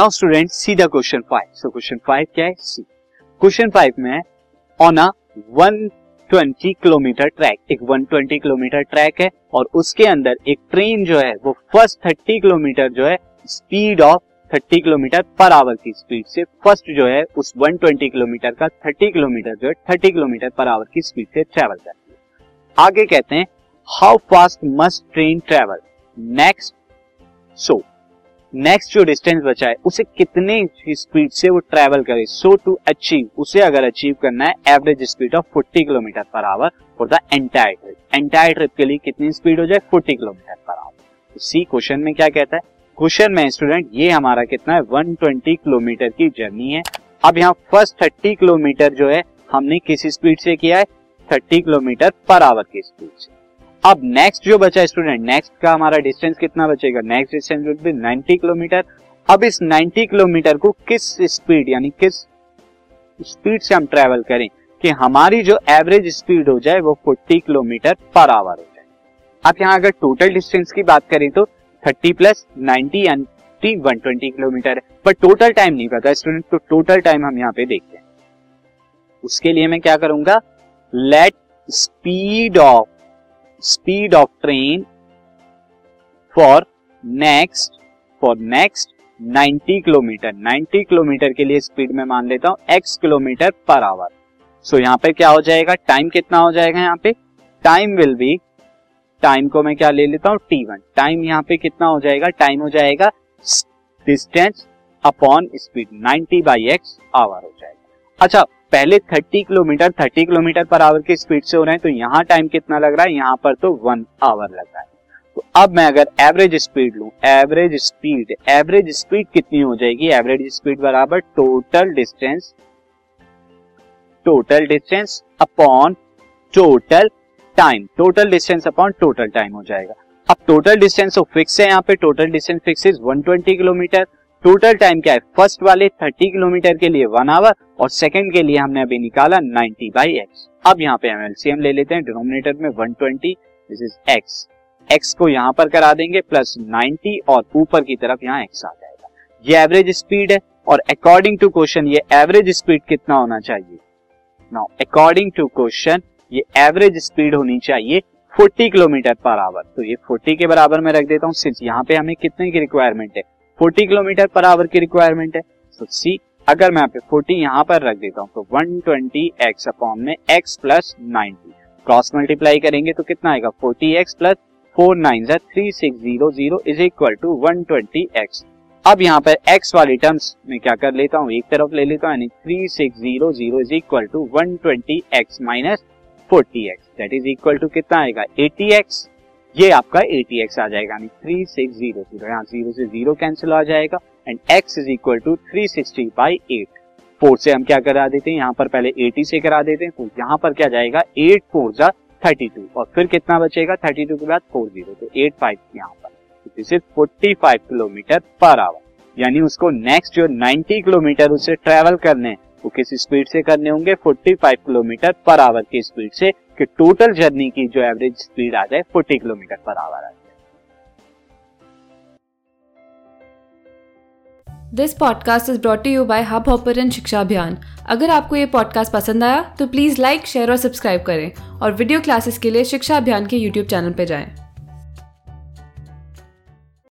Now student see the question five so question five क्या है? See question five में on a 120 kilometre track एक 120 kilometre track है और उसके अंदर एक ट्रेन जो है, वो फ़र्स्ट 30 किलोमीटर जो है speed of 30 kilometre per hour की स्पीड से फ़र्स्ट जो है, उस 120 किलोमीटर का 30 किलोमीटर जो है 30 किलोमीटर पर आवर की स्पीड से ट्रेवल करती है। आगे कहते हैं how fast must train travel next so next जो डिस्टेंस बचा है उसे कितने स्पीड से वो ट्रेवल करे? सो टू अचीव उसे अगर अचीव करना है average speed of 40 kilometre per hour for the entire trip entire trip के लिए कितनी स्पीड हो जाए? 40 kilometre per our C question में क्या कहता है? क्वेश्चन में स्टूडेंट ये हमारा कितना है? 120 किलोमीटर की जर्नी है। अब यहाँ फ़र्स्ट 30 किलोमीटर जो है, हमने किस स्पीड से किया है? 30 किलोमीटर पर आवर की स्पीड से। अब नेक्स्ट जो बचा स्टूडेंट नेक्स्ट का हमारा डिस्टेंस कितना बचेगा? Next distance will be 90 kilometre अब इस 90 किलोमीटर को किस स्पीड यानी किस स्पीड से हम ट्रेवल करें कि हमारी जो एवरेज स्पीड हो जाए, वो 40 किलोमीटर पर आवर हो जाए? अब यहाँ अगर टोटल डिस्टेंस की बात करें तो 30 प्लस 90 यानी 120 किलोमीटर है। बट टोटल टाइम नहीं पता स्टूडेंट तो टोटल टाइम हम यहाँ पे देखते हैं। उसके लिए मैं क्या करूँगा? Let speed of speed of train for next for next 90 kilometre 90 kilometre के लिए स्पीड में मान लेता हूँ, x kilometre per hour so यहाँ पे क्या हो जाएगा? टाइम कितना हो जाएगा यहाँ पे? टाइम विल बी टाइम को मैं क्या ले लेता हूँ? टी वन टाइम यहाँ पे कितना हो जाएगा? टाइम हो जाएगा distance upon speed 90 by x hour हो जाएगा. अच्छा पहले 30 किलोमीटर 30 किलोमीटर पर आवर की स्पीड से हो रहे हैं तो यहाँ टाइम कितना लग रहा है? यहाँ पर तो वन आवर लग रहा है। तो अब मैं अगर एवरेज स्पीड लू एवरेज स्पीड एवरेज स्पीड कितनी हो जाएगी? एवरेज स्पीड बराबर total distance total distance upon total time total distance upon total time हो जाएगा। अब टोटल डिस्टेंस तो फिक्स है यहाँ पे total distance fix is 120 kilometre. Total time क्या है? फ़र्स्ट वाले 30 किलोमीटर के लिए वन आवर और सेकंड के लिए हमने अभी निकाला 90 बाई एक्स अब यहाँ पे हम एलसीएम ले लेते हैं डिनोमिनेटर में 120 दिस इज़ एक्स एक्स को यहाँ पर करा देंगे प्लस 90 और ऊपर की तरफ़ यहाँ एक्स आ जाएगा। ये एवरेज स्पीड है, और अकॉर्डिंग टू क्वेश्चन ये एवरेज स्पीड कितना होना चाहिए? नाउ अकॉर्डिंग टू क्वेश्चन ये एवरेज स्पीड होनी चाहिए 40 किलोमीटर पर आवर तो ये 40 के बराबर में रख देता हूँ सिंस यहाँ पे हमें कितने की रिक्वायरमेंट है? 40 किलोमीटर पर आवर की रिक्वायरमेंट है। तो सी अगर मैं यहाँ 40 यहाँ पर रख देता हूँ तो 120 एक्स अपॉन में x plus ninety. Cross multiply करेंगे तो कितना आएगा? 40 x plus four nine three six zero zero is equal to one twenty x. अब यहाँ पर x वाली टर्म्स में क्या कर लेता हूँ? एक तरफ़ ले लेता हूँ three six zero zero is equal to one twenty x minus forty x. That is equal to कितना आएगा? Eighty x. ये आपका एटी एक्स आ जाएगा, यानी थ्री सिक्स ज़ीरो ज़ीरो यहाँ ज़ीरो से ज़ीरो कैंसिल आ जाएगा and x is equal to three sixty by eight four से हम क्या करा देते हैं? यहाँ पर पहले एटी से करा देते हैं तो यहाँ पर क्या जाएगा? एट फोर जा थर्टी टू और फिर कितना बचेगा? थर्टी टू के बाद फोर ज़ीरो तो एट फाइव यहाँ पर। This is forty five kilometre per hour यानी उसको नेक्स्ट जो नाइन्टी किलोमीटर उसे ट्रेवल करने हैं, वो किस स्पीड से करने होंगे? 45 किलोमीटर पर आवर की स्पीड से कि टोटल जर्नी की जो एवरेज स्पीड आ जाए 40 किलोमीटर पर आवर आ जाए। This podcast is brought you by hub hopper शिक्षा अभियान अगर आपको ये पॉडकास्ट पसंद आया तो प्लीज़ लाइक शेयर और सब्सक्राइब करें। और वीडियो क्लासेस के लिए शिक्षा अभियान के यूट्यूब चैनल पर जाएँ।